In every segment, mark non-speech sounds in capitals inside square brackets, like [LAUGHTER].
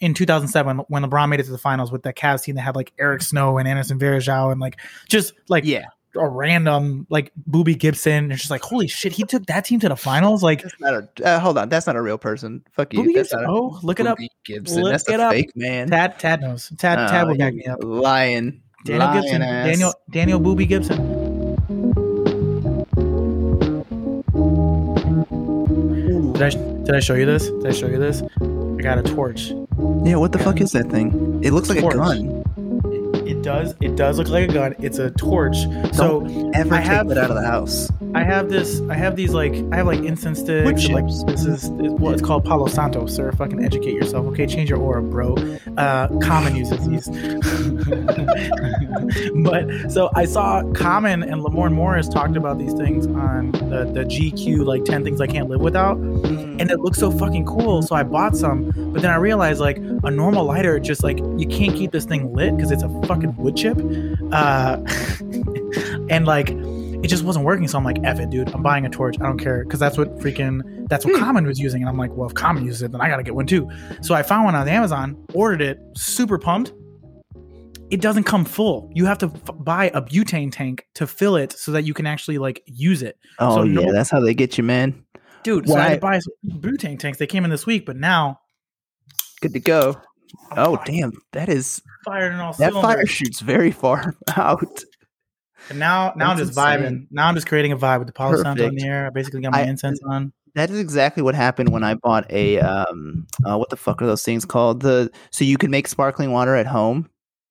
in 2007 when LeBron made it to the finals with that Cavs team that had like Eric Snow and Anderson Varejao and like just like Yeah. a random like Boobie Gibson. It's just like holy shit, he took that team to the finals. Like a, uh, hold on, that's not a real person. Fuck you. Boobie Gibson. Oh, look it up. Boobie Gibson. Look that's it a up. fake man. Tad Tad knows. Tad Tad Oh, will back me up. Lion. Daniel Lion Gibson. ass. Daniel Daniel Boobie Gibson. Did I did I show you this? Did I show you this? I got a torch. Yeah, what the fuck is that thing? It looks like Torch. a gun. It does. It does look like a gun. It's a torch. So Ever I take have- that out of the house? I have this. I have these like. I have like incense sticks. Like this is well, it's called Palo Santo, sir. Fucking educate yourself, okay? Change your aura, bro. Uh, Common uses these. [LAUGHS] but so I saw Common and Lamorne Morris talked about these things on the the GQ like ten things I can't live without, and it looks so fucking cool. So I bought some, but then I realized like a normal lighter, just like you can't keep this thing lit because it's a fucking wood chip, uh, [LAUGHS] and like it just wasn't working. So I'm like, F it, dude. I'm buying a torch. I don't care because that's what freaking that's what Common was using, and I'm like, well, if Common uses it, then I gotta get one too. So I found one on Amazon, ordered it, super pumped. It doesn't come full. You have to f- buy a butane tank to fill it so that you can actually like use it. Oh So yeah, no- that's how they get you, man. Dude, so I had to buy some butane tanks. They came in this week, but now Good to go. Oh damn, that is fired in all that cylinders. fire shoots very far [LAUGHS] out. And now, now I'm That's just vibing. Now I'm just creating a vibe with the Santo in the air. I basically got my I- incense on. That is exactly what happened when I bought a um uh, what the fuck are those things called? The so you can make sparkling water at home.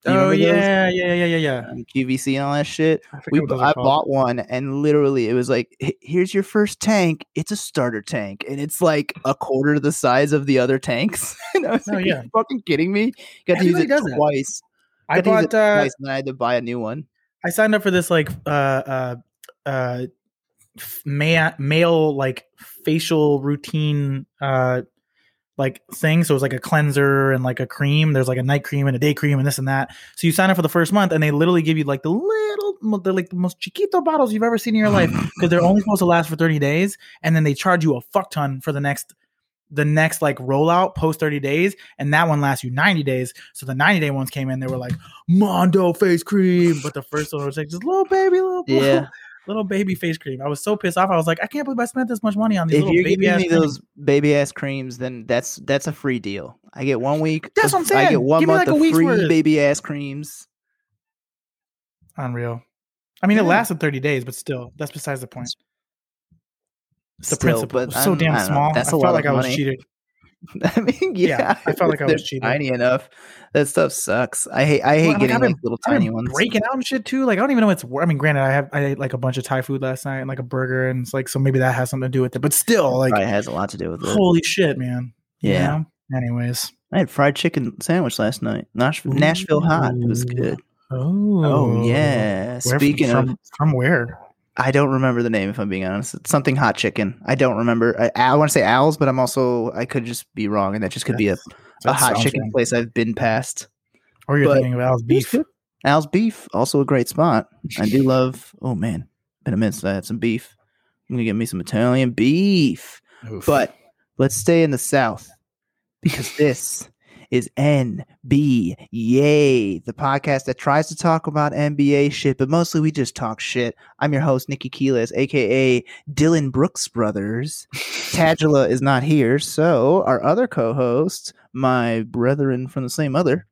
You Oh yeah, yeah, yeah, yeah, yeah. QVC and all that shit. I We, I bought one and literally it was like, here's your first tank. It's a starter tank and it's like a quarter the size of the other tanks. [LAUGHS] and I was Oh, like, yeah. Are you fucking kidding me? You got to use it twice. I Got to bought. Uh, twice and I had to buy a new one. I signed up for this like uh uh uh ma- male like facial routine uh like thing. So it was like a cleanser and like a cream. There's like a night cream and a day cream and this and that. So you sign up for the first month and they literally give you like the little, they're like the most chiquito bottles you've ever seen in your life [LAUGHS] because they're only supposed to last for 30 days and then they charge you a fuck ton for the next the next like rollout post 30 days and that one lasts you 90 days so the 90 day ones came in they were like mondo face cream but the first one was like just little baby little Yeah. [LAUGHS] little baby face cream i was so pissed off i was like i can't believe i spent this much money on these If little you're baby giving ass me things. those baby ass creams, then that's that's a free deal. I get one week. That's what I'm saying. I get one Give month like a of free worth. baby ass creams. unreal i mean it lasted 30 days but still that's besides the point it's the Still, principle but so damn know. small That's i felt like i was money. cheated [LAUGHS] I mean, yeah, Yeah, I felt like I was cheating. Tiny enough. That stuff sucks. I hate. I hate Well, like, getting I've been- like little I've tiny ones. breaking out and shit too. Like I don't even know what's. I mean, granted, I have I ate like a bunch of Thai food last night and like a burger, and it's like so maybe that has something to do with it. But still, like it has a lot to do with it. holy shit, man. You yeah, know? Anyways. I had fried chicken sandwich last night. Nashville, Nashville hot. It was good. Oh. Oh yeah. Where Speaking from, of, from where? I don't remember the name if I'm being honest. It's something hot chicken. I don't remember. I, I want to say Al's, but I'm also I could just be wrong, and that just could be a, a hot chicken wrong. place I've been past. Or you're but- thinking of Al's beef. Al's beef, also a great spot. I do [LAUGHS] love. Oh man, been a minute since I had some beef. I'm gonna get me some Italian beef. Oof. But let's stay in the South because this is NB Yay, the podcast that tries to talk about NBA shit, but mostly we just talk shit. I'm your host, Nikki Keelis, aka Dillon Brooks Brothers. [LAUGHS] Tangela is not here, so our other co-host, my brethren from the same mother.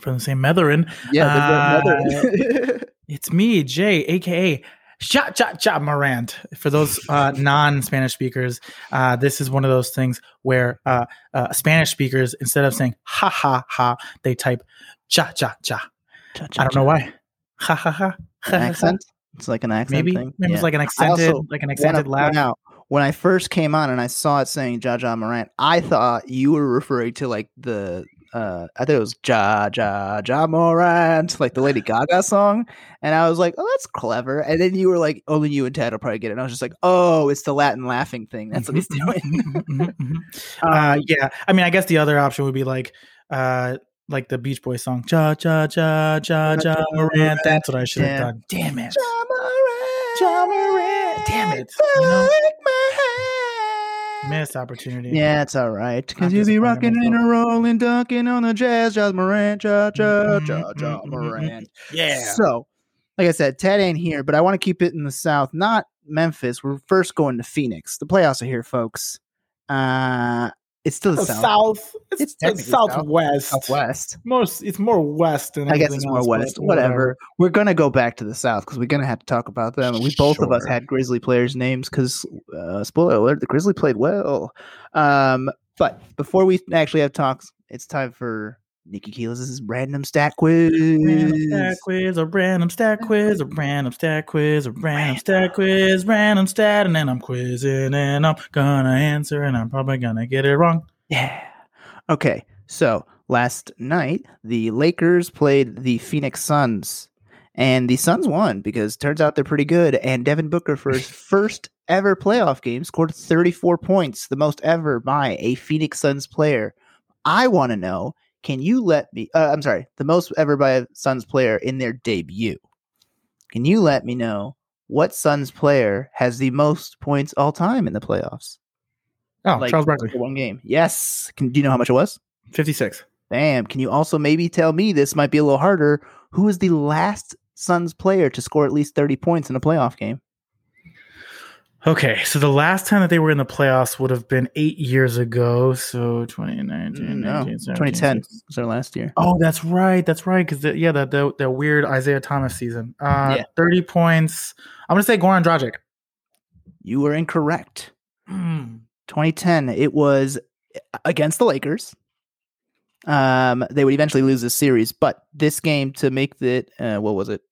from the same Metherin. Yeah, the Uh, brethren. [LAUGHS] It's me, Jay, aka Cha Cha Cha Morant. For those uh, non-Spanish speakers, uh, this is one of those things where uh, uh, Spanish speakers, instead of saying ha ha ha, they type cha cha cha. I don't know why. Ha ha ha. ha, ha, ha. accent. It's like an accent Maybe, thing. maybe Yeah. it's like an accented, like an accented laugh. out when I first came on and I saw it saying Ja Ja Morant, I thought you were referring to like the uh I thought it was Ja Ja Ja Morant, like the Lady [SIGHS] Gaga song, and I was like, oh, that's clever. And then you were like, only you and Tad will probably get it. And I was just like, oh, it's the Latin laughing thing. That's what he's doing. Mhm, mhm. [LAUGHS] uh, yeah, I mean, I guess the other option would be like, uh, like the Beach Boys song, "Ja Ja Ja Ja Ja Morant." That's what I should have Yeah. done. Damn it, Ja Morant, Ja Morant. Damn it. You know? Take my hand. Missed opportunity. Yeah, it's all right. Because you'll be rocking and a rolling, dunking on the jazz, Jazz Morant, ja, ja, Mhm, ja, mhm, ja, mhm, Morant. Yeah. So, like I said, Tad ain't here, but I want to keep it in the South, not Memphis. We're first going to Phoenix. The playoffs are here, folks. Uh, it's still the South. South. It's, It's technically south- southwest. Southwest. Most. It's more west than. I guess it's more else, west. Whatever. We're gonna go back to the south because we're gonna have to talk about them. And we both of us had Grizzly players' names because uh, spoiler alert: the Grizzly played well. Um, but before we actually have talks, it's time for Nikki Keelis' random stat quiz. Random stat quiz, a random stat quiz, a random stat quiz, a random stat quiz, random stat, and then I'm quizzing and I'm gonna answer and I'm probably gonna get it wrong. Yeah. Okay. So last night the Lakers played the Phoenix Suns, and the Suns won because turns out they're pretty good. And Devin Booker for his [LAUGHS] first ever playoff game scored 34 points, the most ever by a Phoenix Suns player. I want to know. Can you let me? Uh, I'm sorry, the most ever by a Suns player in their debut. Can you let me know what Suns player has the most points all time in the playoffs? Oh, Like, Charles Barkley, one game. Yes. Can do you know how much it was? 56. Bam. Can you also maybe tell me this might be a little harder? Who is the last Suns player to score at least 30 points in a playoff game? Okay, so the last time that they were in the playoffs would have been eight years ago. So 2019, Mm, No, 19, 2010 was their last year. Oh, that's right. That's right. Because yeah, that the, the weird Isaiah Thomas season. Uh, Yeah. 30 points. I'm gonna say Goran Dragic. You were incorrect. Hmm. 2010, it was against the Lakers. Um, they would eventually lose this series, but this game to make it, uh, what was it?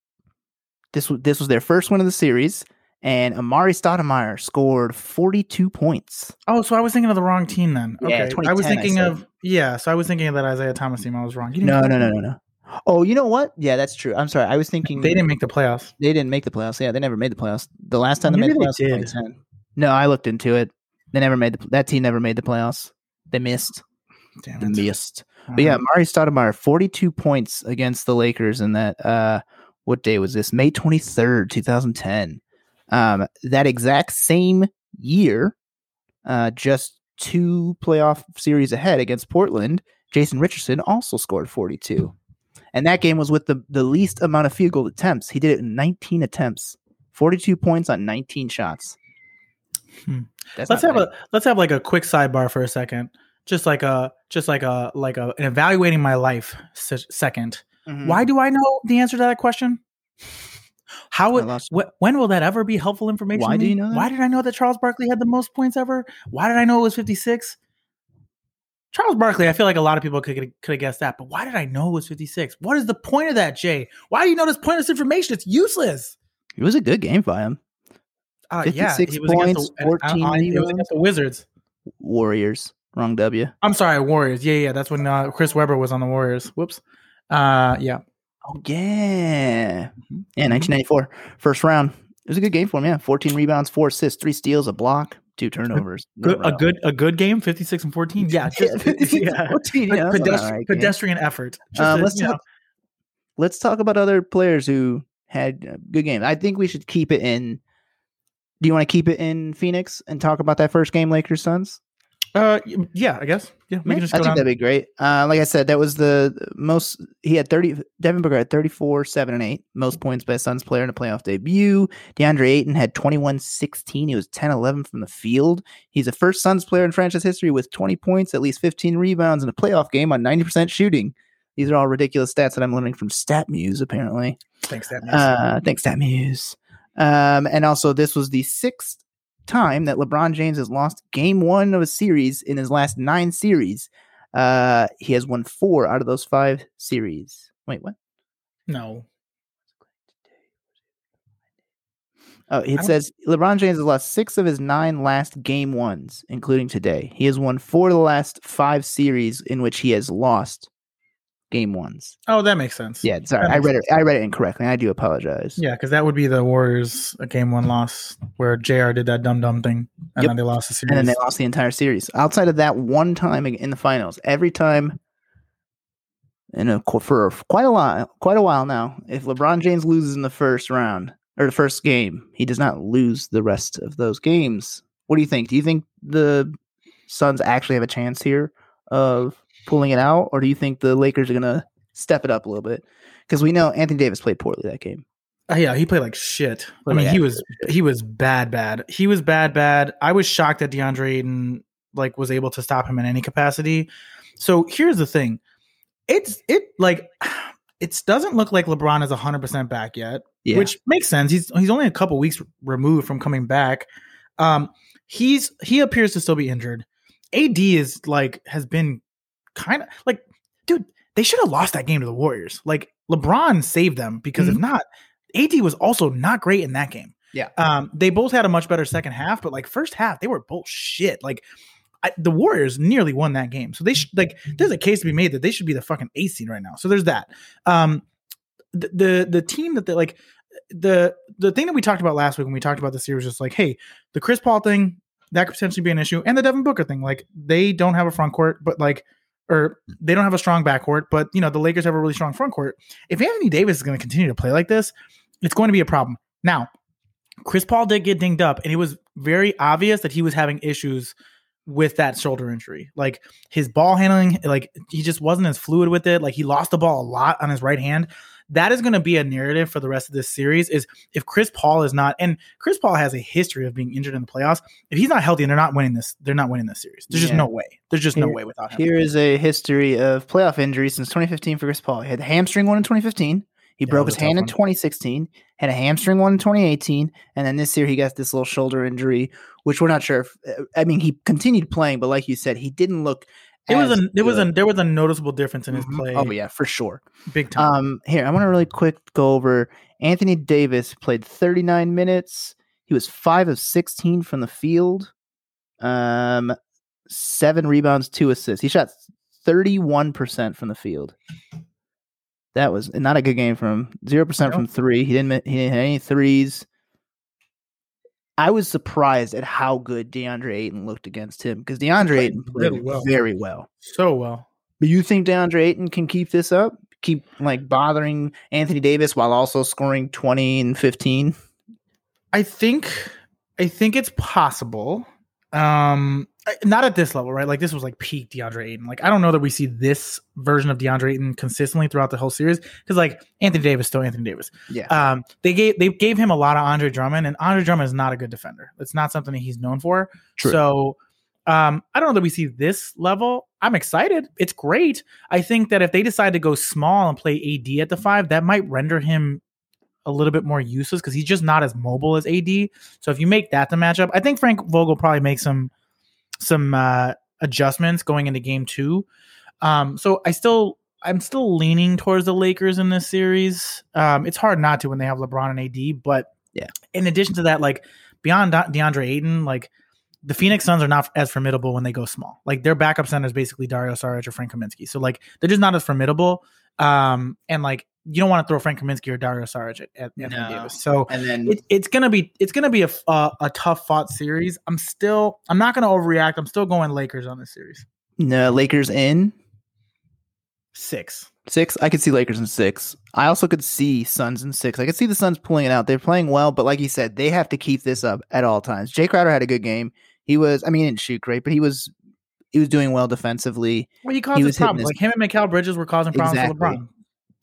This this was their first win of the series, and Amar'e Stoudemire scored 42 points. Oh, so I was thinking of the wrong team then. Yeah, Okay, I was 2010, I thinking of yeah. So I was thinking of that Isaiah Thomas team. I was wrong. No, no, no, no, no. Oh, you know what? Yeah, that's true. I'm sorry. I was thinking They didn't make the playoffs. They didn't make the playoffs. Yeah, they never made the playoffs. The last time they made the they playoffs did. was 2010. No, I looked into it. They never made the that team never made the playoffs. They missed. Damn They it. missed. But yeah, Mari Stoudemire, 42 points against the Lakers in that uh what day was this? May 23rd, 2010. Um that exact same year, uh just two playoff series ahead against Portland, Jason Richardson also scored 42. And that game was with the, the least amount of field goal attempts. He did it in 19 attempts. 42 points on 19 shots. Hmm. Let's have bad. a let's have like a quick sidebar for a second. Just like a just like a like a an evaluating my life se- second. Mhm. Why do I know the answer to that question? How would, wh- when will that ever be helpful information? Why do you know that? Why did I know that Charles Barkley had the most points ever? Why did I know it was 56? Charles Barkley, I feel like a lot of people could could have guessed that, but why did I know it was 56? What is the point of that, Jay? Why do you know this pointless information? It's useless. It was a good game by him. Uh, yeah, 56 he was against points, the, 14 I- was against the Wizards. Warriors. Wrong W. I'm sorry, Warriors. Yeah, yeah, that's when uh, Chris Webber was on the Warriors. Whoops. Uh, yeah. Oh yeah. Yeah, 1994. First round. It was a good game for him, yeah. 14 rebounds, 4 assists, 3 steals, a block, 2 turnovers. Good, a good a good game, 56 and 14. Yeah, just, [LAUGHS] 56 yeah. 14, yeah, that's Pedestri- an alright game. pedestrian effort. Just Um, let's know. talk let's talk about other players who had good games. I think we should keep it in Do you want to keep it in Phoenix and talk about that first game Lakers Suns? Uh, yeah, I guess. Yeah, we Yeah, can just I go think down. that'd be great. Uh, like I said, that was the most he had 30 Devin Booker had 34, 7, and 8, most points by a Suns player in a playoff debut. DeAndre Ayton had 21, 16. He was 10, 11 from the field. He's the first Suns player in franchise history with 20 points, at least 15 rebounds in a playoff game on 90% shooting. These are all ridiculous stats that I'm learning from StatMuse, apparently. Thanks, that Uh, thanks, StatMuse. Um, and also, this was the sixth time that LeBron James has lost game one of a series in his last nine series. Uh, he has won four out of those five series. Wait, what? no. Oh, it says LeBron James has lost six of his nine last game ones, including today. He has won four of the last five series in which he has lost game ones. Oh, that makes sense. Yeah, sorry, I read it. I read it incorrectly. I do apologize. Yeah, because that would be the Warriors a game one loss where JR did that dumb dumb thing and Yep. then they lost the series. and then they lost the entire series. Outside of that one time in the finals, every time, in a, for quite a while, quite a while now, if LeBron James loses in the first round or the first game, he does not lose the rest of those games. What do you think? Do you think the Suns actually have a chance here of pulling it out, or do you think the Lakers are gonna step it up a little bit? Because we know Anthony Davis played poorly that game. Uh, yeah, he played like shit. I mean, like he was he was bad, bad. He was bad, bad. I was shocked that DeAndre Ayton like was able to stop him in any capacity. So here's the thing: it's it like [SIGHS] it doesn't look like LeBron is hundred percent back yet, Yeah. which makes sense. He's he's only a couple weeks removed from coming back. Um, he's he appears to still be injured. AD is like has been kind of like, dude, they should have lost that game to the Warriors. Like LeBron saved them because if not, AD was also not great in that game. Yeah. Um, they both had a much better second half, but like first half, they were bullshit. Like I, the Warriors nearly won that game, so they should like. There's a case to be made that they should be the fucking eighth seed right now. So there's that. Um, the the, the team that they like the the thing that we talked about last week when we talked about the series was just like, hey, the Chris Paul thing that could potentially be an issue, and the Devin Booker thing. Like they don't have a front court, but like, or hmm. they don't have a strong backcourt, but you know the Lakers have a really strong front court. If Anthony Davis is going to continue to play like this, it's going to be a problem. Now, Chris Paul did get dinged up, and it was very obvious that he was having issues with that shoulder injury. Like his ball handling, like he just wasn't as fluid with it. Like he lost the ball a lot on his right hand. That is going to be a narrative for the rest of this series. Is if Chris Paul is not, and Chris Paul has a history of being injured in the playoffs. If he's not healthy, and they're not winning this. They're not winning this series. There's just no way. There's just no way without him. Here is a history of playoff injuries since 2015 for Chris Paul. He had the hamstring one in 2015. He Yeah, broke his hand in 2016. Had a hamstring one in 2018, and then this year he got this little shoulder injury, which we're not sure. If, I mean, he continued playing, but like you said, he didn't look. There was as a there was a there was a noticeable difference in his Mhm. play. Oh yeah, for sure. big time. Um, here I want to really quick go over. Anthony Davis played 39 minutes. He was five of 16 from the field. Um, seven rebounds, two assists. He shot 31 percent from the field. That was not a good game from him. Zero percent from three. He didn't. He didn't hit any threes. I was surprised at how good DeAndre Ayton looked against him because DeAndre played Ayton played really well. very well. so well. But you think DeAndre Ayton can keep this up? Keep like bothering Anthony Davis while also scoring 20 and 15? I think I think it's possible. Um not at this level, right? Like this was like peak DeAndre Ayton. Like I don't know that we see this version of DeAndre Ayton consistently throughout the whole series because like Anthony Davis still Anthony Davis. Yeah. Um they gave they gave him a lot of Andre Drummond and Andre Drummond is not a good defender. It's not something that he's known for. True. So um I don't know that we see this level. I'm excited. It's great. I think that if they decide to go small and play AD at the 5, that might render him a little bit more useless because he's just not as mobile as AD. So if you make that the matchup, I think Frank Vogel probably makes some some uh, adjustments going into game two. Um, so I still I'm still leaning towards the Lakers in this series. Um, it's hard not to when they have LeBron and AD, but Yeah. In addition to that, like beyond DeAndre Ayton, like the Phoenix Suns are not as formidable when they go small. Like their backup center is basically Dario Saric or Frank Kaminsky. So like they're just not as formidable. Um, and like you don't want to throw Frank Kaminsky or Dario Saric at, at Anthony No. Davis. So And then it, it's gonna be it's gonna be a f- uh, a tough fought series. I'm still I'm not gonna overreact. I'm still going Lakers on this series. no, Lakers in Six. six. I could see Lakers in six. I also could see Suns in six. I could see the Suns pulling it out. They're playing well, but like you said, they have to keep this up at all times. Jae Crowder had a good game. He was, I mean, he didn't shoot great, but he was he was doing well defensively. Well, he was hitting problems. his- Like him and Mikal Bridges were causing problems Exactly. for LeBron.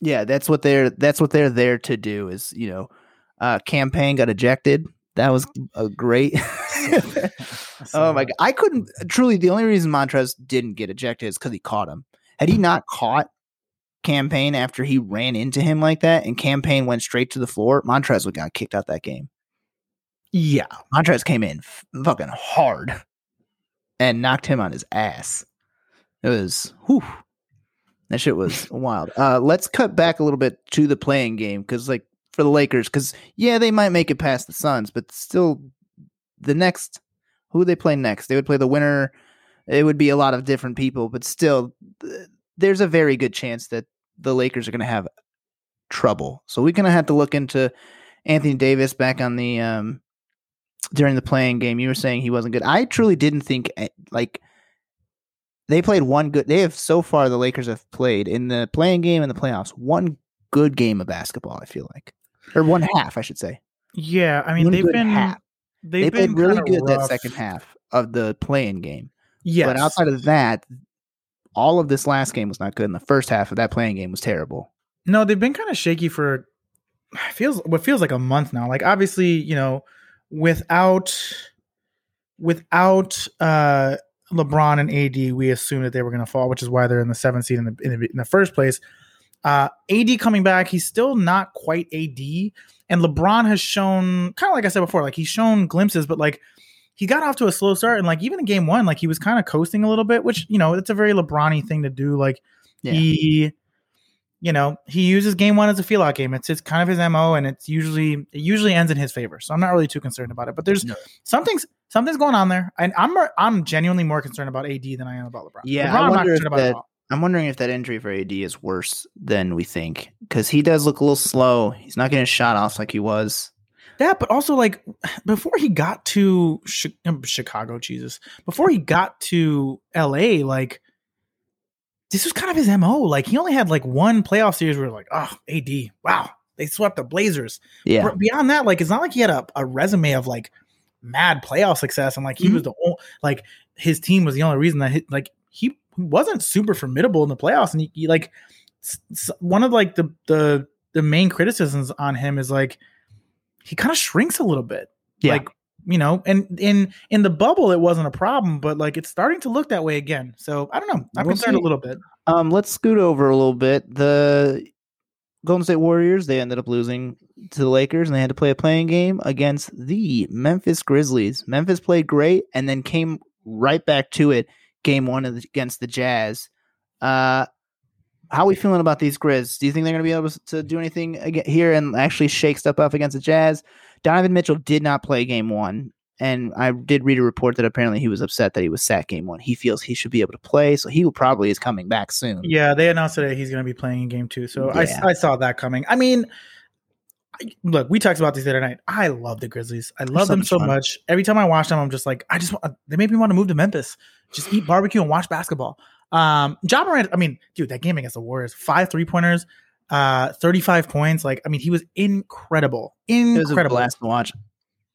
Yeah, that's what they're that's what they're there to do. Is you know, uh, Cam Payne got ejected. That was a great. [LAUGHS] oh my god, I couldn't truly. The only reason Montrez didn't get ejected is because he caught him. Had he not caught Cam Payne after he ran into him like that, and Cam Payne went straight to the floor, Montrez would got kicked out that game. Yeah. Montrez came in f- fucking hard and knocked him on his ass. It was whew. That shit was wild. Uh, let's cut back a little bit to the play-in game because, like, for the Lakers, because yeah, they might make it past the Suns, but still, the next who they play next? They would play the winner. It would be a lot of different people, but still, there's a very good chance that the Lakers are going to have trouble. So we're going to have to look into Anthony Davis back on the um during the play-in game. You were saying he wasn't good. I truly didn't think eh, like they played one good. They have so far the Lakers have played in the play-in game and the playoffs one good game of basketball. I feel like, or one half, I should say. Yeah. I mean One they've been half. they've They been played really good that second half of the play-in game, Yeah, But outside of that, all of this last game was not good. And the first half of that play-in game was terrible. No, they've been kind of shaky for feels what feels like a month now. Like obviously, you know, without without uh LeBron and AD, we assumed that they were going to fall, which is why they're in the seventh seed in the, in the in the first place. Uh, AD coming back, he's still not quite AD, and LeBron has shown kind of like I said before, like he's shown glimpses, but like he got off to a slow start, and like even in game one, like he was kind of coasting a little bit, which you know it's a very LeBron thing to do. Like Yeah. he, you know, he uses game one as a feel out game. It's it's kind of his mo, and it's usually it usually ends in his favor. So I'm not really too concerned about it. But there's No. something's something's going on there, and I'm more- I'm genuinely more concerned about AD than I am about LeBron. Yeah, LeBron, I I'm concerned about that- I'm wondering if that injury for AD is worse than we think because he does look a little slow. He's not getting shot off like he was. That, but also like [SIGHS] before he got to Chi- Chicago, Jesus, before he got to LA, like this was kind of his mo. Like he only had like one playoff series where like, oh, AD, wow, they swept the Blazers. Yeah, But beyond that, like it's not like he had a, a resume of like mad playoff success and like he Mhm. was the only like his team was the only reason that he, like he wasn't super formidable in the playoffs and he, he, like s- one of like the the the main criticisms on him is like he kind of shrinks a little bit Yeah. like you know and in in the bubble it wasn't a problem but like it's starting to look that way again so i don't know i'm We'll concerned see. a little bit Um, let's scoot over a little bit. The Golden State Warriors they ended up losing to the Lakers, and they had to play a play-in game against the Memphis Grizzlies. Memphis played great, and then came right back to it. Game one against the Jazz. Uh, how are we feeling about these Grizz? Do you think they're going to be able to do anything here and actually shake stuff up against the Jazz? Donovan Mitchell did not play game one. And I did read a report that apparently he was upset that he was sat game one. He feels he should be able to play, so he will probably is coming back soon. Yeah, they announced today he's going to be playing in game two. So I, Yeah. I saw that coming. I mean, look, we talked about this the other night. I love the Grizzlies. I love so them much so fun. much. Every time I watch them, I'm just like, I just want, they make me want to move to Memphis, just eat barbecue and watch basketball. Um, Ja Morant, I mean, dude, that game against the Warriors, five three pointers, uh, 35 points. Like, I mean, he was incredible. It was a Incredible. blast to watch.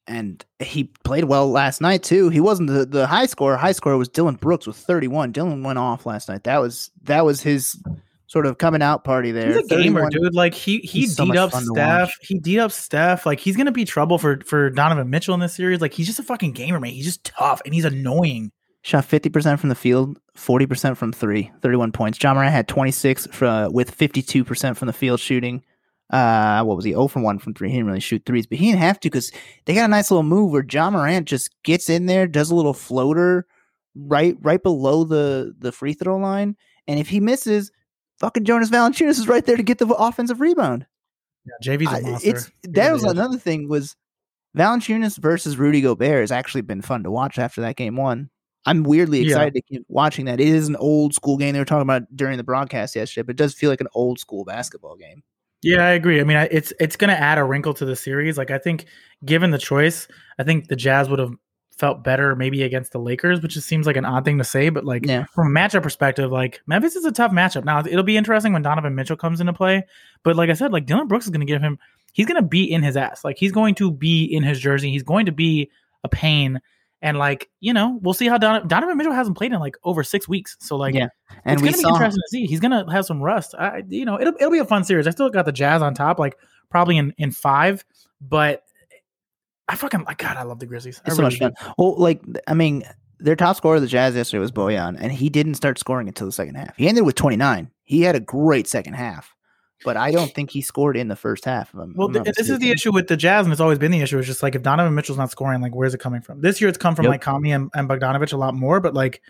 And he played well last night too. He wasn't the, the high scorer. High scorer was Dillon Brooks with 31. Dillon went off last night. That was that was his sort of coming out party there. He's a gamer, 31 dude. Like he he He's so up Steph. He beat up Steph. Like he's gonna be trouble for for Donovan Mitchell in this series. Like he's just a fucking gamer, man. He's just tough and he's annoying. Shot 50% from the field, 40% from three, 31 points. Ja Morant had 26 for, uh, with 52% from the field shooting. Uh, what was he? 0 from 1 from three. He didn't really shoot threes, but he didn't have to because they got a nice little move where Ja Morant just gets in there, does a little floater right right below the, the free throw line. And if he misses, fucking Jonas Valanciunas is right there to get the offensive rebound. Yeah, JV's a I- monster. it's that was another thing was Valanciunas versus Rudy Gobert has actually been fun to watch after that game one. I'm weirdly Yeah. excited to keep watching that. It is an old school game they were talking about during the broadcast yesterday, but it does feel like an old school basketball game. Yeah, I agree. I mean, I, it's it's going to add a wrinkle to the series. Like, I think, given the choice, I think the Jazz would have felt better maybe against the Lakers, which just seems like an odd thing to say. But like Yeah. from a matchup perspective, like Memphis is a tough matchup. Now it'll be interesting when Donovan Mitchell comes into play. But like I said, like Dillon Brooks is going to give him. He's going to be in his ass. Like he's going to be in his jersey. He's going to be a pain. And like you know, we'll see how Don- Donovan Mitchell hasn't played in like over six weeks. So like, Yeah. And it's gonna be interesting to see. He's gonna have some rust. I, you know, it'll it'll be a fun series. I still got the Jazz on top, like probably in in five, but I fucking like God. I love the Grizzlies. I it's so much really fun. Well, like I mean, their top scorer of the Jazz yesterday was Bojan, and he didn't start scoring until the second half. He ended with 29. He had a great second half, but I don't think he scored in the first half. If I'm- Well, I'm th- this is the issue with the Jazz, and it's always been the issue. It's just like if Donovan Mitchell's not scoring, like where's it coming from? This year, it's come from Yep. like Kami and, and Bogdanovic a lot more. But like,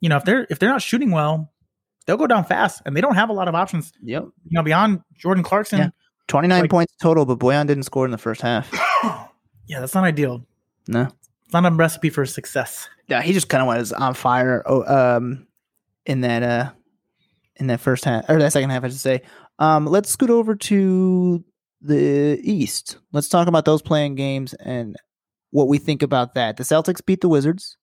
you know, if they're if they're not shooting well, they'll go down fast, and they don't have a lot of options. Yep. You know, beyond Jordan Clarkson. Yeah. 29 Like- points total, but Bojan didn't score in the first half. [COUGHS] Yeah, that's not ideal. No. It's not a recipe for success. Yeah, he just kind of was on fire. Oh, um, in that uh, in that first half or that second half, I should say. Um, let's scoot over to the East. Let's talk about those playing games and what we think about that. The Celtics beat the Wizards.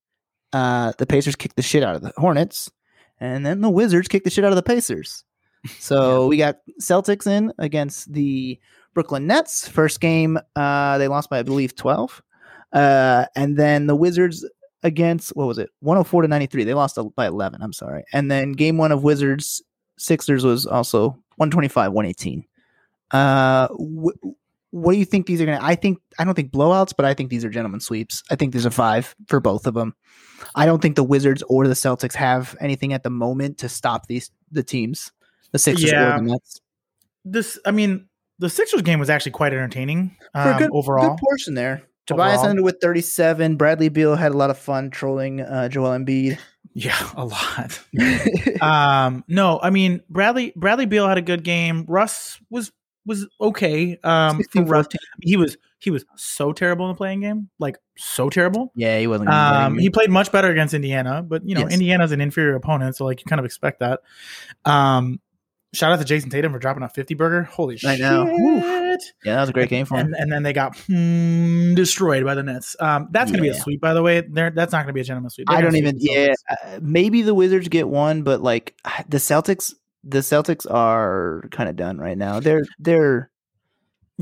Uh, the Pacers kicked the shit out of the Hornets, and then the Wizards kicked the shit out of the Pacers. [LAUGHS] So we got Celtics in against the Brooklyn Nets. First game, uh, they lost by I believe twelve, uh, and then the Wizards against what was it 104 to 93 they lost by 11 i'm sorry and then game one of wizards sixers was also 125 118 uh wh- what do you think these are gonna i think i don't think blowouts but i think these are gentlemen sweeps i think there's a five for both of them i don't think the wizards or the celtics have anything at the moment to stop these the teams the sixers Yeah. or the nets This, I mean, the Sixers game was actually quite entertaining for a um, good, overall. good portion there Tobias Overall. ended with 37. Bradley Beal had a lot of fun trolling uh, Joel Embiid. Yeah, [LAUGHS] a lot. [LAUGHS] um, no, I mean Bradley Bradley Beal had a good game. Russ was was okay. Um, for Russ, he was he was so terrible in the play-in game, like so terrible. Yeah, he wasn't. Um, he played much better against Indiana, but you know Yes. Indiana's an inferior opponent, so like you kind of expect that. Um, shout out to Jayson Tatum for dropping a fifty burger. Holy I shit! know. yeah, that was a great game for him. And, and then they got hmm, destroyed by the Nets. Um, that's going to be a sweep, by the way. There, that's not going to be a gentleman's sweep. They're I don't even. Yeah, uh, maybe the Wizards get one, but like the Celtics, the Celtics are kind of done right now. They're they're.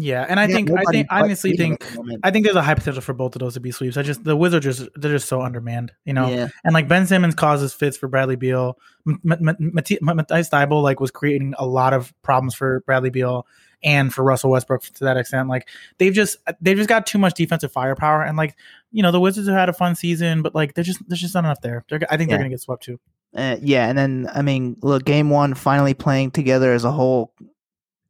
Yeah. And I they think, I think, I honestly think, at the moment. I think there's a high potential for both of those to be sweeps. I just the Wizards just they're just so undermanned, you know. yeah, And like Ben Simmons causes fits for Bradley Beal. M- M- M- M- Matisse like was creating a lot of problems for Bradley Beal and for Russell Westbrook to that extent. Like they've just they've just got too much defensive firepower. And like you know the Wizards have had a fun season, but like they're just there's just not enough there. They're, I think Yeah. they're gonna get swept too. uh, yeah, and then I mean, look, game one finally playing together as a whole.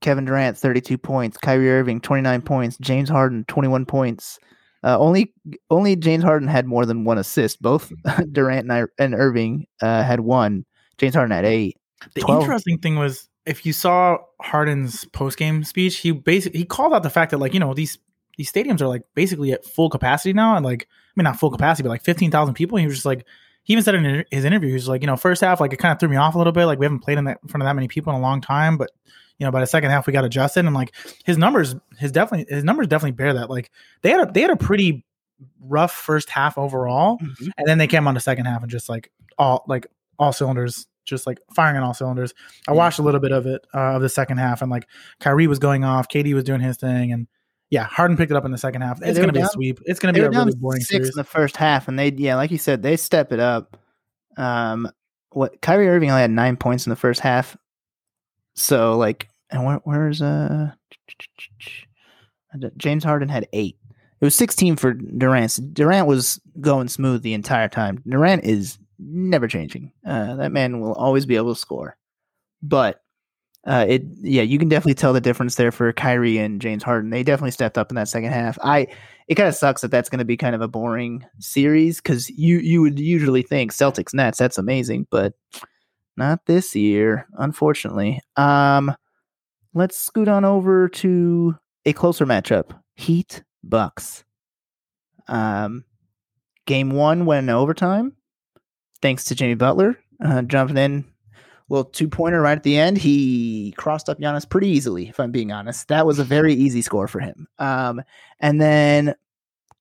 Kevin Durant, thirty-two points. Kyrie Irving, twenty-nine points. James Harden, twenty-one points. Uh, only only James Harden had more than one assist. Both [LAUGHS] Durant and, Ir- and Irving uh, had one. James Harden had eight. The 12. interesting thing was if you saw Harden's post game speech, he basically he called out the fact that like you know these these stadiums are like basically at full capacity now, and like I mean not full capacity, but like fifteen thousand people. And he was just like he even said in his interview, he was like you know first half like it kind of threw me off a little bit, like we haven't played in, that, in front of that many people in a long time, but you know by the second half we got adjusted, and like his numbers his definitely his numbers definitely bear that. Like they had a they had a pretty rough first half overall, and then they came on the second half and just like all like all cylinders just like firing on all cylinders. I watched a little bit of it uh, of the second half and like Kyrie was going off KD was doing his thing and yeah Harden picked it up in the second half. It's gonna were be a sweep. It's gonna be a down really boring six series. in the first half, and they yeah, like you said, they step it up. Um, what Kyrie Irving only had nine points in the first half, so like, and where, where's uh James Harden had eight. It was sixteen for Durant. Durant was going smooth the entire time. Durant is never changing. Uh, that man will always be able to score, but. Uh, it yeah, you can definitely tell the difference there for Kyrie and James Harden. They definitely stepped up in that second half. I it kind of sucks that that's going to be kind of a boring series because you you would usually think Celtics Nets that's amazing, but not this year, unfortunately. Um, let's scoot on over to a closer matchup: Heat Bucks. Um, game one went in overtime, thanks to Jimmy Butler uh, jumping in. A little two pointer right at the end. He crossed up Giannis pretty easily, if I'm being honest. That was a very easy score for him. Um, and then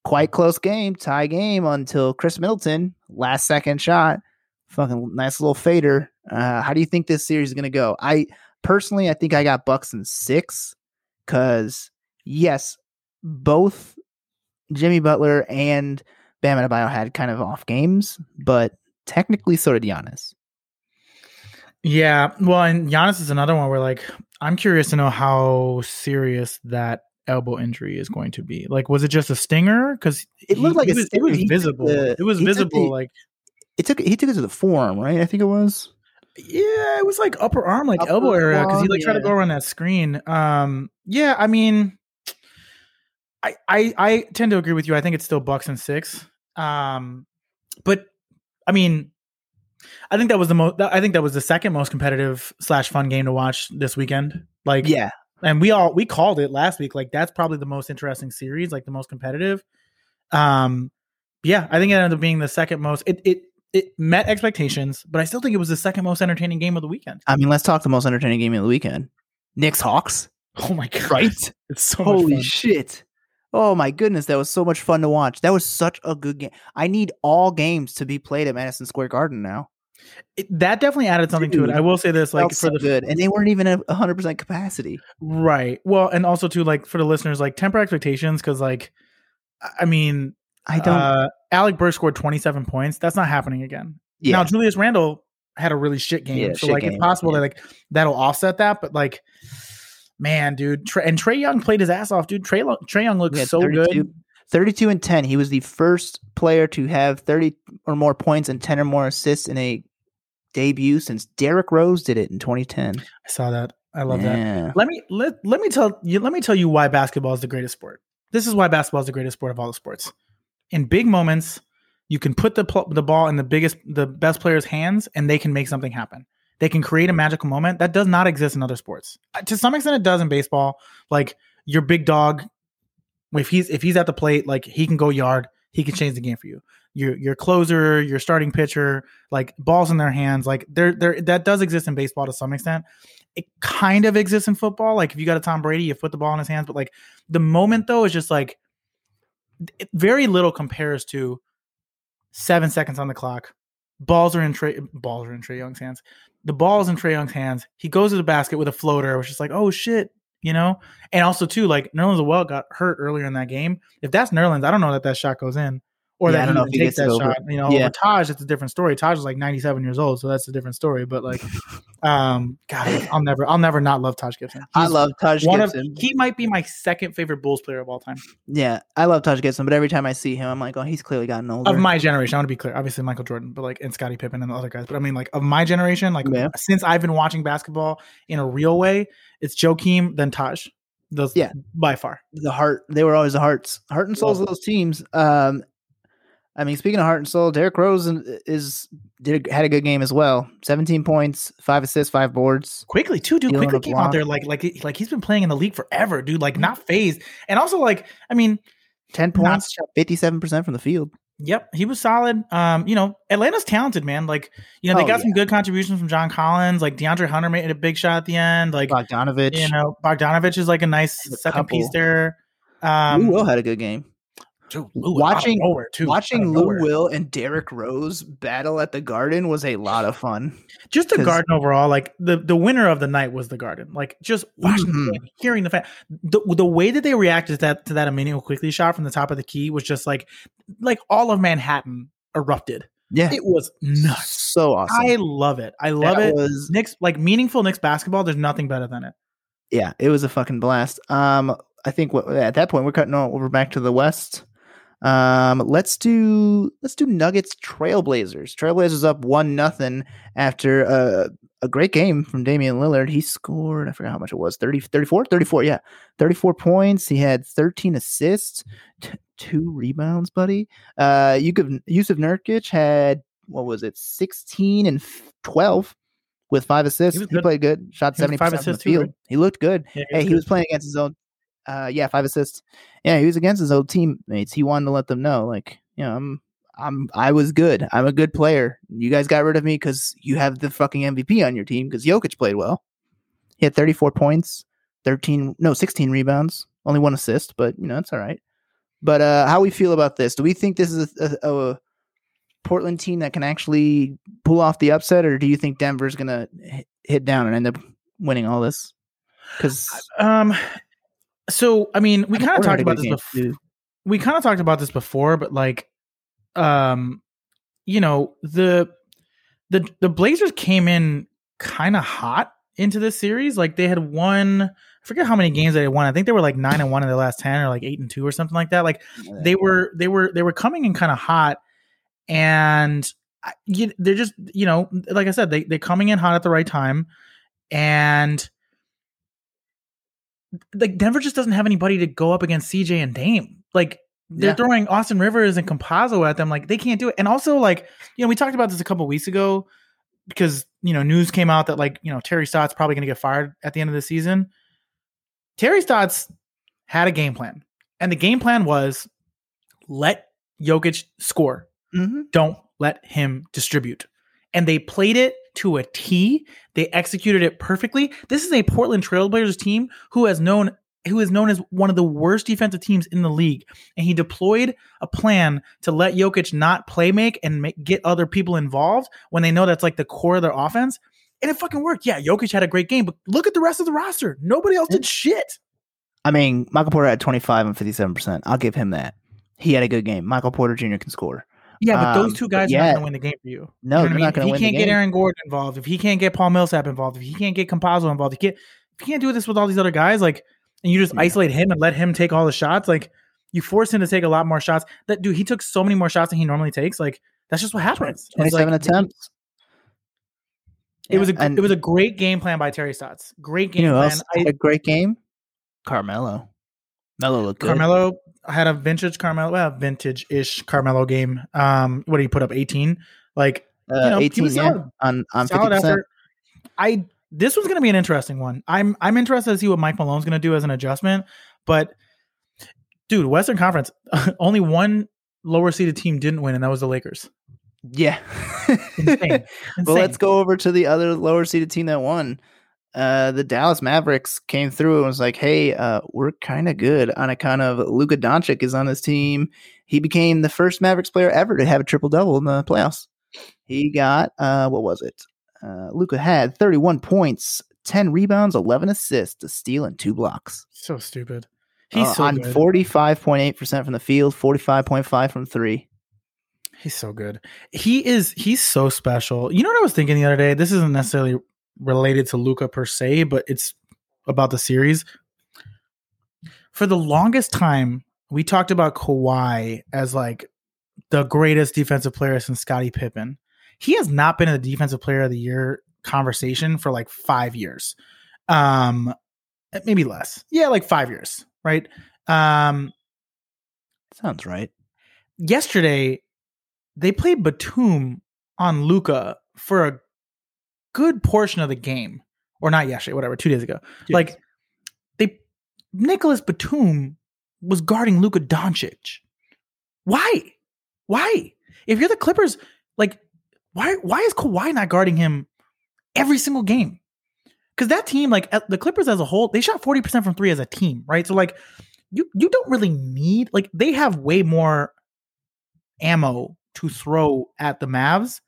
quite close game, tie game until Khris Middleton, last second shot, fucking nice little fader. Uh, how do you think this series is gonna go? I personally, I think I got Bucks in six because yes, both Jimmy Butler and Bam Adebayo had kind of off games, but technically so did Giannis. yeah well and Giannis is another one where like I'm curious to know how serious that elbow injury is going to be like was it just a stinger because It looked like it a was, it was visible the- it was visible the- like It took he took it to the forearm, right? I think it was. Yeah, it was like upper arm, like Upper elbow area, because he like tried to go around that screen. Um, yeah, I mean, I I I tend to agree with you. I think it's still Bucks and six. Um, but I mean, I think that was the most. I think that was the second most competitive slash fun game to watch this weekend. Like, Yeah, and we all we called it last week. Like, that's probably the most interesting series, like the most competitive. Um, yeah, I think it ended up being the second most. It it it met expectations, but I still think it was the second most entertaining game of the weekend. I mean, let's talk the most entertaining game of the weekend. Knicks Hawks, Oh my god! right? [LAUGHS] It's so Holy shit! Oh my goodness, that was so much fun to watch. That was such a good game. I need all games to be played at Madison Square Garden now. It- that definitely added something to it. I will say this, like for so the good, and they weren't even at hundred percent capacity. right, well, and also too, like for the listeners, like temper expectations because, like, I mean, I don't. Uh, Alec Burks scored 27 points. That's not happening again. yeah, Now Julius Randle had a really shit game, Yeah, so shit like game, it's possible yeah. that like that'll offset that. But like, man, dude, Trey, and Trey Young played his ass off, dude. Trey Lo- Trey Young looks Yeah, so 32. good. 32 and 10. He was the first player to have 30 or more points and 10 or more assists in a debut since Derrick Rose did it in 2010. I saw that. I love that. Let me let let me tell you. Let me tell you why basketball is the greatest sport. This is why basketball is the greatest sport of all the sports. In big moments, you can put the pl- the ball in the biggest, the best player's hands, and they can make something happen. They can create a magical moment that does not exist in other sports. Uh, To some extent, it does in baseball. Like your big dog, if he's if he's at the plate, like he can go yard, he can change the game for you. Your your closer, your starting pitcher, like balls in their hands, like there there that does exist in baseball to some extent it kind of exists in football. Like if you got a Tom Brady, you put the ball in his hands, but like the moment though is just like very little compares to seven seconds on the clock. Balls are in Trey balls are in Trey Young's hands. The ball's in Trey Young's hands. He goes to the basket with a floater, which is like, oh shit, you know. And also too, like Nerlens Noel got hurt earlier in that game. If that's Nerlens, I don't know that that shot goes in. Or Yeah, I that don't he know if he takes that shot, you know. Yeah. Taj, it's a different story. Taj is like 97 years old, so that's a different story. But like, [LAUGHS] um, God, I'll never, I'll never not love Taj Gibson. I love Taj one of Gibson. he might be my second favorite Bulls player of all time yeah, I love Taj Gibson, but every time I see him, I'm like, oh, he's clearly gotten older. of my generation. I want to be clear, obviously Michael Jordan, but like and Scottie Pippen and the other guys. But I mean, like of my generation, like Yeah. since I've been watching basketball in a real way, it's Joakim then Taj. Those, Yeah. by far. the heart, they were always the hearts, heart and souls of those teams. Um, I mean, speaking of heart and soul, Derrick Rose is- is did had a good game as well. 17 points, five assists, five boards. Quickly too, dude. Quickly came out there like like like he's been playing in the league forever, dude. Like not phased, and also like I mean, 10 points, 57% from the field. Yep, he was solid. Um, you know, Atlanta's talented, man. Like, you know, they Oh, got yeah. some good contributions from John Collins. Like DeAndre Hunter made a big shot at the end. Like, Bogdanovic. you know, Bogdanovic is like a nice a second couple. piece there. Lou Um, Will had a good game. Dude, Lou, watching- nowhere, too, Watching Lou nowhere. Will and Derrick Rose battle at the Garden was a lot of fun. just the Garden overall. Like the the winner of the night was the Garden. Like just watching, Mhm. the hearing the fan, the the way that they reacted to that to that Immanuel Quickley shot from the top of the key was just like like all of Manhattan erupted. Yeah, It was nuts. so awesome. I love it. I love That it. Was, Knicks like meaningful Knicks basketball. There's nothing better than it. yeah, it was a fucking blast. Um, I think what, at that point we're cutting over back to the West. Um, let's do let's do Nuggets Trailblazers. Trailblazers up one nothing after a, a great game from Damian Lillard. He scored, I forgot how much it was, 30, 34? 34, yeah. 34 points. He had 13 assists, t- two rebounds, buddy. Uh you could Jusuf Nurkic had what was it, 16 and 12 with five assists. He, good. played good. Shot He was 70% from the assists too, field. right? He looked good. Yeah, Hey, he was playing against his own. Uh, yeah, five assists. Yeah, he was against his old teammates. He wanted to let them know, like, you know, I'm, I'm, I was good. I'm a good player. You guys got rid of me because you have the fucking MVP on your team because Jokic played well. He had 34 points, 13, no, 16 rebounds, only one assist, but you know, that's all right. But uh, how we feel about this? Do we think this is a, a, a Portland team that can actually pull off the upset, or do you think Denver's gonna hit- hit down and end up winning all this? Because Um. So I mean, we kind of talked about this before. we kind of talked about this before, but like, um, you know, the the the Blazers came in kind of hot into this series. Like they had won, I forget how many games they won. I think they were like nine and one in their last ten, or like eight and two, or something like that. Like they were they were they were coming in kind of hot, and I- you, they're just you know, like I said, they they're coming in hot at the right time, and like Denver just doesn't have anybody to go up against CJ and Dame. Like they're Yeah. throwing Austin Rivers and Campazzo at them. Like they can't do it. And also, like you know, we talked about this a couple weeks ago because you know news came out that like you know Terry Stotts probably going to get fired at the end of the season. Terry Stotts had a game plan, and the game plan was let Jokic score Mhm. don't let him distribute. And they played it to a T. They executed it perfectly. This is a Portland Trailblazers team who has known who is known as one of the worst defensive teams in the league. And he deployed a plan to let Jokic not play make and make, get other people involved when they know that's like the core of their offense. And it fucking worked. Yeah, Jokic had a great game, but look at the rest of the roster. Nobody else did shit. I mean, Michael Porter had 25 and 57%. I'll give him that. he had a good game. Michael Porter Jr. can score. Yeah, but Um, those two guys are not going to win the game for you. No, You know they're I not going to win If he can't get. Aaron Gordon involved, if he can't get Paul Millsap involved, if he can't get Campazzo involved, he can't, if he can't do this with all these other guys, like, and you just Yeah. isolate him and let him take all the shots, like, you force him to take a lot more shots. That dude, he took so many more shots than he normally takes. Like, that's just what happens. Twenty-seven like, attempts. It was a and it was a great game plan by Terry Stotts. Great game you know plan. else I, a great game. Carmelo. Melo looked good. Carmelo had a vintage Carmelo, well, vintage ish Carmelo game. Um, what did he put up? Eighteen. Like uh, you know, he eighteen yeah, solid. on on fifty solid percent. effort. I this was going to be an interesting one. I'm I'm interested to see what Mike Malone's going to do as an adjustment. But dude, Western Conference, [LAUGHS] only one lower seeded team didn't win, and that was the Lakers. Yeah. Insane. [LAUGHS] well, let's go over to the other lower seeded team that won. Uh, the Dallas Mavericks came through and was like, "Hey, uh, we're kind of good." On account of Luka Doncic is on this team. He became the first Mavericks player ever to have a triple double in the playoffs. He got uh, what was it? Uh, Luka had 31 points, 10 rebounds, 11 assists, a steal, and two blocks. So stupid. He's Uh, so on good. 45.8% from the field, 45.5 from three. He's so good. He is he's so special. You know what I was thinking the other day? This isn't necessarily related to Luka per se, but it's about the series. For the longest time, we talked about Kawhi as like the greatest defensive player since Scottie Pippen. He has not been in the defensive player of the year conversation for like five years. Um maybe less. Yeah, like five years, right? Um Sounds right. yesterday they played Batum on Luka for a good portion of the game, or not yesterday, whatever, two days ago. Like they, Nicholas Batum was guarding Luka Doncic. Why? Why? If you're the Clippers, like why? Why is Kawhi not guarding him every single game? Because that team, like the Clippers as a whole, they shot forty percent from three as a team, right? So like you you don't really need like they have way more ammo to throw at the Mavs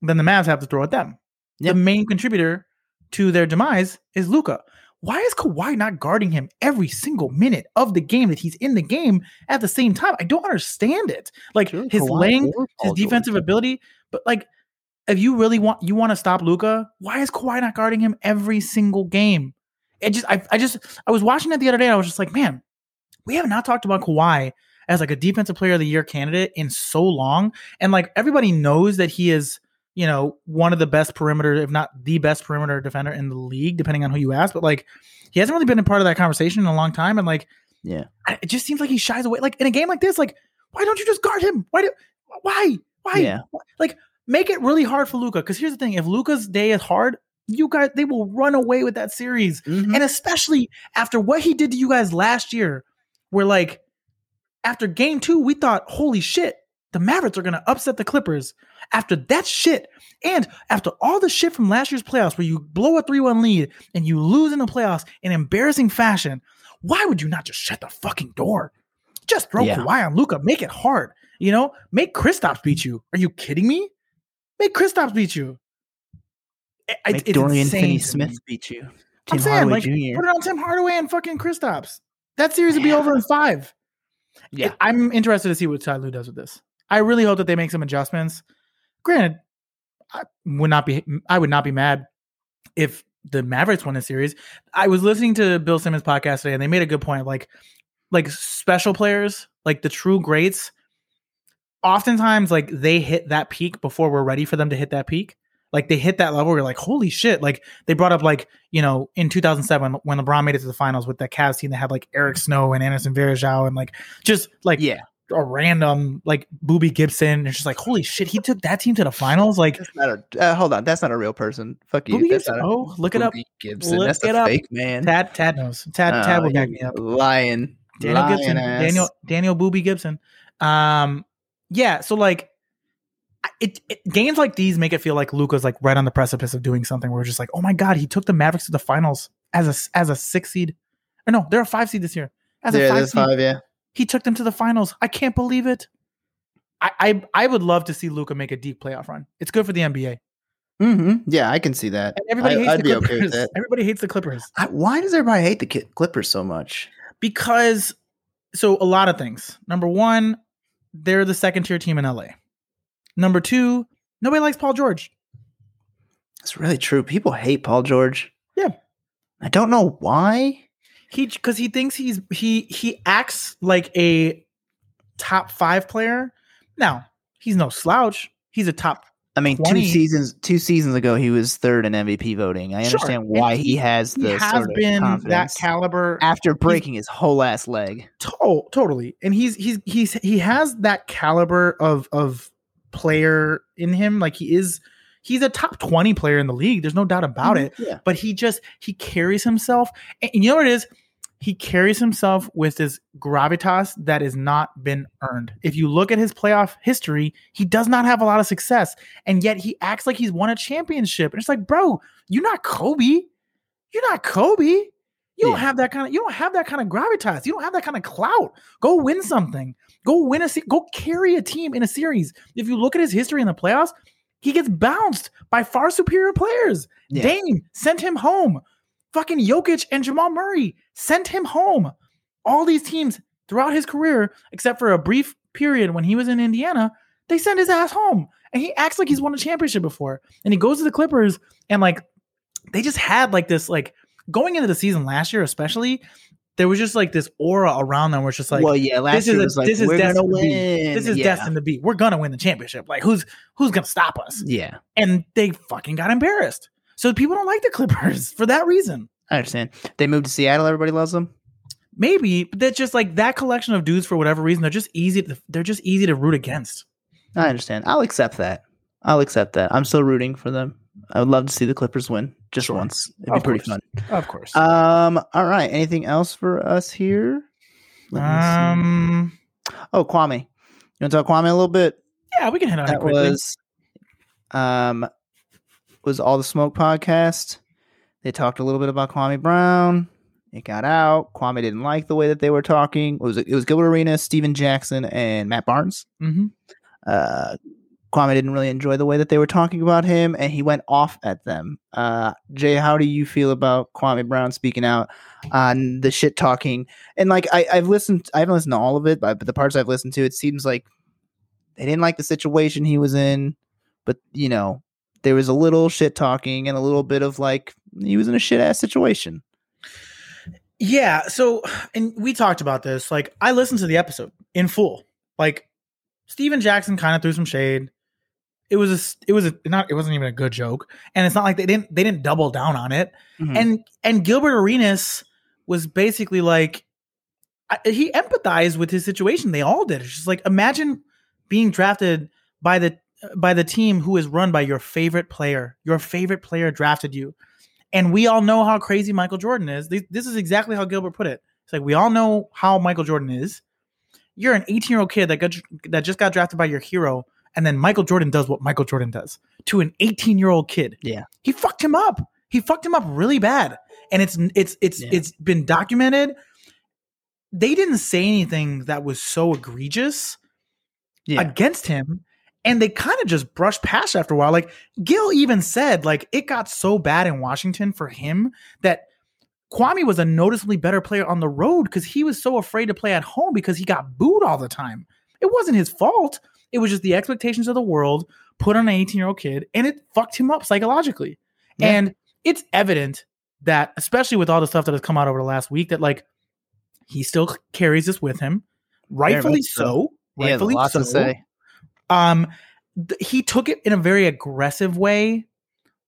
than the Mavs have to throw at them. Yeah. The main contributor to their demise is Luka. Why is Kawhi not guarding him every single minute of the game that he's in the game at the same time? I don't understand it. Like Sure, his Kawhi length, his defensive ability, but like if you really want you want to stop Luka, why is Kawhi not guarding him every single game? It just I, I just I was watching it the other day. and I was just like, man, we have not talked about Kawhi as like a defensive player of the year candidate in so long. And like everybody knows that he is, you know, one of the best perimeter, if not the best perimeter defender in the league, depending on who you ask. But like he hasn't really been a part of that conversation in a long time. And like Yeah. It just seems like he shies away. Like in a game like this, like why don't you just guard him? Why do why? Why? Yeah. Like make it really hard for Luka. Because here's the thing: if Luka's day is hard, you guys they will run away with that series. Mhm. And especially after what he did to you guys last year, where like after game two, we thought, holy shit, the Mavericks are gonna upset the Clippers. After that shit, and after all the shit from last year's playoffs where you blow a 3-1 lead and you lose in the playoffs in embarrassing fashion, why would you not just shut the fucking door? Just throw Yeah. Kawhi on Luka. Make it hard. You know, make Kristaps beat you. Are you kidding me? Make Kristaps beat you. I- Make it's Dorian Finney-Smith beat you. I'm saying, Hardaway like, Jr. put it on Tim Hardaway and fucking Kristaps. That series would be Yeah. over in five. Yeah. I'm interested to see what Ty Lue does with this. I really hope that they make some adjustments. Granted, I would not be I would not be mad if the Mavericks won the series. I was listening to Bill Simmons podcast today, and they made a good point. Like, like special players, like the true greats, oftentimes like they hit that peak before we're ready for them to hit that peak. Like they hit that level, where you're like, holy shit! Like they brought up like you know in 2007 when LeBron made it to the finals with that Cavs team that had like Eric Snow and Anderson Varejao and like just like yeah. A random like Boobie Gibson. It's just like holy shit, he took that team to the finals. Like That's not a. Uh, hold on, that's not a real person. Fuck you. That's Gibson. a, Oh, look it up. Gibson. Look that's it a up. fake man. Tad Tad knows. Tad Oh, Tad will back me up. Lying. Daniel Lying Gibson. ass. Daniel Daniel Boobie Gibson. Um, yeah. So like, it, it games like these make it feel like Luka's like right on the precipice of doing something. Where we're just like, oh my god, he took the Mavericks to the finals as a as a six seed. Or no, they're a five seed this year. As a five seed, five. Yeah. He took them to the finals. I can't believe it. I I, I would love to see Luka make a deep playoff run. It's good for the NBA. hmm Yeah, I can see that. And everybody I- hates I'd the be okay Clippers. with that. Everybody hates the Clippers I, why does everybody hate the Clippers so much? because so a lot of things. Number one, they're the second tier team in LA. Number two, nobody likes Paul George. It's really true. People hate Paul George. Yeah. I don't know why. He because he thinks he's he he acts like a top five player. Now he's no slouch. He's a top. I mean, 20. two seasons two seasons ago, he was third in MVP voting. I understand And why he- he, has He the has sort of been that caliber after breaking his whole ass leg. To- totally. And he's he's he's he has that caliber of of player in him. Like he is he's a top 20 player in the league. There's no doubt about mm-hmm. it. Yeah. But he just he carries himself. And you know what it is? He carries himself with this gravitas that has not been earned. If you look at his playoff history, he does not have a lot of success. And yet he acts like he's won a championship. And it's like, bro, you're not Kobe. You're not Kobe. You don't have that kind of you don't have that kind of gravitas. You don't have that kind of clout. Go win something. Go win a se- go carry a team in a series. If you look at his history in the playoffs, he gets bounced by far superior players. Yeah. Dame sent him home. Fucking Jokic and Jamal Murray sent him home. All these teams throughout his career, except for a brief period when he was in Indiana, they send his ass home. And he acts like he's won a championship before. And he goes to the Clippers and like they just had like this like going into the season last year, especially, there was just like this aura around them where it's just like well, yeah, last this year is a- was like this is destined to be- this is yeah. destined to be. We're gonna win the championship. Like who's who's gonna stop us? Yeah, And they fucking got embarrassed. So people don't like the Clippers for that reason. I understand. They moved to Seattle. Everybody loves them. Maybe, but that's just like that collection of dudes for whatever reason. They're just easy. To, they're just easy to root against. I understand. I'll accept that. I'll accept that. I'm still rooting for them. I would love to see the Clippers win just Sure. once. It'd be pretty course. fun. Of course. Um. All right. Anything else for us here? Me see. um. Oh, Kwame. You want to talk Kwame a little bit? Yeah, we can hit on it That quickly. was um was all the smoke podcast. They talked a little bit about Kwame Brown. It got out. Kwame didn't like the way that they were talking. It was it was Gilbert Arenas, Stephen Jackson, and Matt Barnes. Mhm. Uh, Kwame didn't really enjoy the way that they were talking about him, and he went off at them. Uh, Jay, how do you feel about Kwame Brown speaking out on the shit talking? And like I, I've listened, I haven't listened to all of it, but, but the parts I've listened to, it seems like they didn't like the situation he was in. But you know, there was a little shit talking and a little bit of like he was in a shit ass situation. Yeah. So, and we talked about this. Like, I listened to the episode in full. Like, Stephen Jackson kind of threw some shade. It was a, it was a, not, it wasn't even a good joke, and it's not like they didn't, they didn't double down on it. Mhm. And and Gilbert Arenas was basically like, I, he empathized with his situation. They all did. It's just like imagine being drafted by the by the team who is run by your favorite player. Your favorite player drafted you. And we all know how crazy Michael Jordan is. This, is exactly how Gilbert put it. It's like we all know how Michael Jordan is. You're an 18 year old kid that got that just got drafted by your hero, and then Michael Jordan does what Michael Jordan does to an 18 year old kid. Yeah. he fucked him up. He fucked him up really bad, and it's it's it's Yeah. it's been documented. They didn't say anything that was so egregious yeah, against him and they kind of just brushed past after a while. Like gil even said like it got so bad in washington for him that kwame was a noticeably better player on the road because he was so afraid to play at home because he got booed all the time. It wasn't his fault. It was just the expectations of the world put on an 18 year old kid and it fucked him up psychologically. Yeah. and it's evident that especially with all the stuff that has come out over the last week that like he still carries this with him. Rightfully so. so. Rightfully so to say. Um th- he took it in a very aggressive way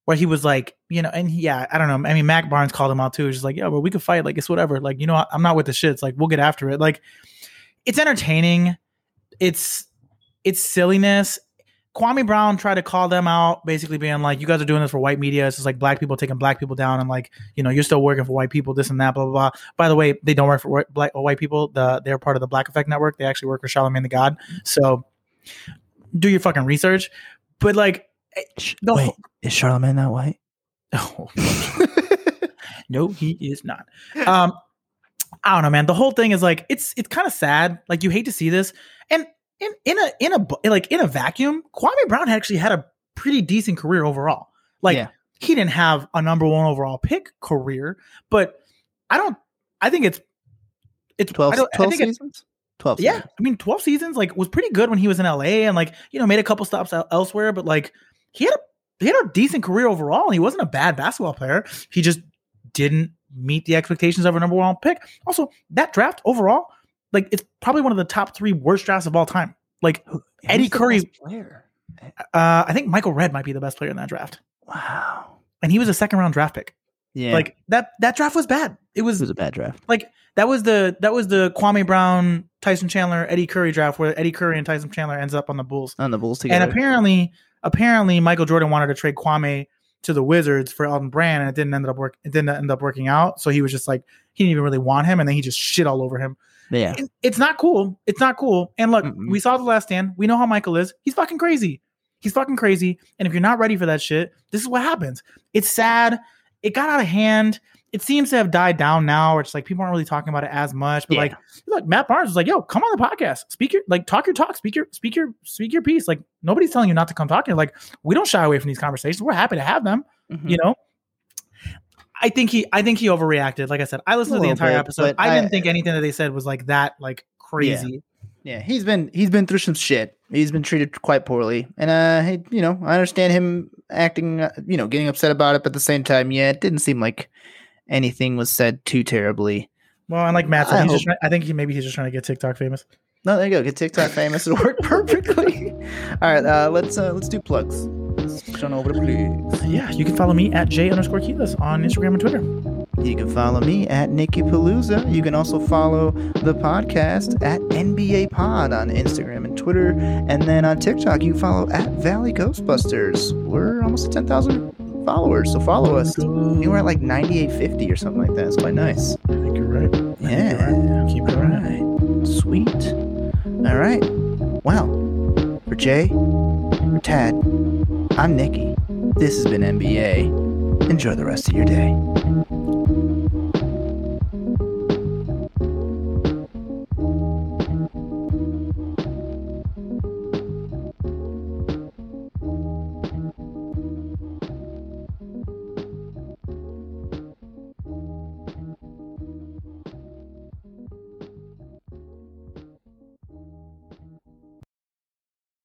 where he was like you know and he- yeah i don't know. I mean Matt Barnes called him out too. He's like yeah but we could fight. Like it's whatever. Like you know i'm not with the shits. Like we'll get after it. Like it's entertaining. It's it's silliness. Kwame brown tried to call them out basically being like you guys are doing this for white media. It's just like black people taking black people down. And like you know you're still working for white people this and that blah blah blah. By the way they don't work for white, black, white people. The they're part of the black effect network. They actually work for Charlamagne tha God. So do your fucking research. But like, the Wait, whole- is Charlamagne not white? [LAUGHS] oh, no, he is not. Um, I don't know, man. The whole thing is like it's it's kind of sad. Like you hate to see this, and in in a in a like in a vacuum, Kwame Brown actually had a pretty decent career overall. Like Yeah. he didn't have a number one overall pick career, but I don't. I think it's it's 12, I, don't- I 12 think seasons? 12 yeah, seasons. I mean, twelve seasons like was pretty good when he was in LA and like you know made a couple stops el- elsewhere, but like he had a he had a decent career overall. and He wasn't a bad basketball player. He just didn't meet the expectations of a number one pick. Also, that draft overall, like it's probably one of the top three worst drafts of all time. Like Eddie Who's the Curry- player. uh, I think Michael Redd might be the best player in that draft, Wow. and he was a second round draft pick. Yeah. Like that that draft was bad. It it was was a bad draft. like that was the that was the Kwame Brown, Tyson Chandler, Eddie Curry draft where Eddie Curry and Tyson Chandler ends up on the Bulls. On the Bulls together. And apparently, apparently Michael Jordan wanted to trade Kwame to the Wizards for Elton Brand, and it didn't end up work. It didn't end up working out. So he was just like he didn't even really want him, and then he just shit all over him. yeah. It- It's not cool. It's not cool. And look, Mm-mm. we saw the Last Dance. We know how Michael is. He's fucking crazy. He's fucking crazy. And if you're not ready for that shit, this is what happens. It's sad. It got out of hand. It seems to have died down now. It's like people aren't really talking about it as much. But Yeah. like, look, Matt Barnes was like, "Yo, come on the podcast. Speak your like, talk your talk. Speak your speak your speak your piece. Like, nobody's telling you not to come talk here. Like, we don't shy away from these conversations. We're happy to have them. Mhm. You know." I think he, I think he overreacted. Like I said, I listened to the entire bit, episode. I, I- didn't think anything that they said was like that, like crazy. Yeah, he's been he's been through some shit. He's been treated quite poorly, and uh, hey, you know, I understand him acting, uh, you know, getting upset about it. But at the same time, yeah, it didn't seem like anything was said too terribly. Well, and like Matt said, I he's just hope- trying, I think he maybe he's just trying to get TikTok famous. No, there you go. Get TikTok famous. It'll work [LAUGHS] perfectly. All right, uh, let's uh, let's do plugs. Let's push over to plugs. Yeah, you can follow me at J underscore Quiles on Instagram and Twitter. You can follow me at Nicky Palooza. You can also follow the podcast at NBYAY Pod on Instagram and Twitter. And then on TikTok, you follow at Valley Ghostbusters. We're almost at 10,000 followers, so follow us. We were at like 9850 or something like that. It's quite nice. I think you're right. I think you're Yeah. right. Keep it right. right. Sweet. All right. Well, for Jay, for Tad, I'm Nikki. This has been NBYAY. Enjoy the rest of your day.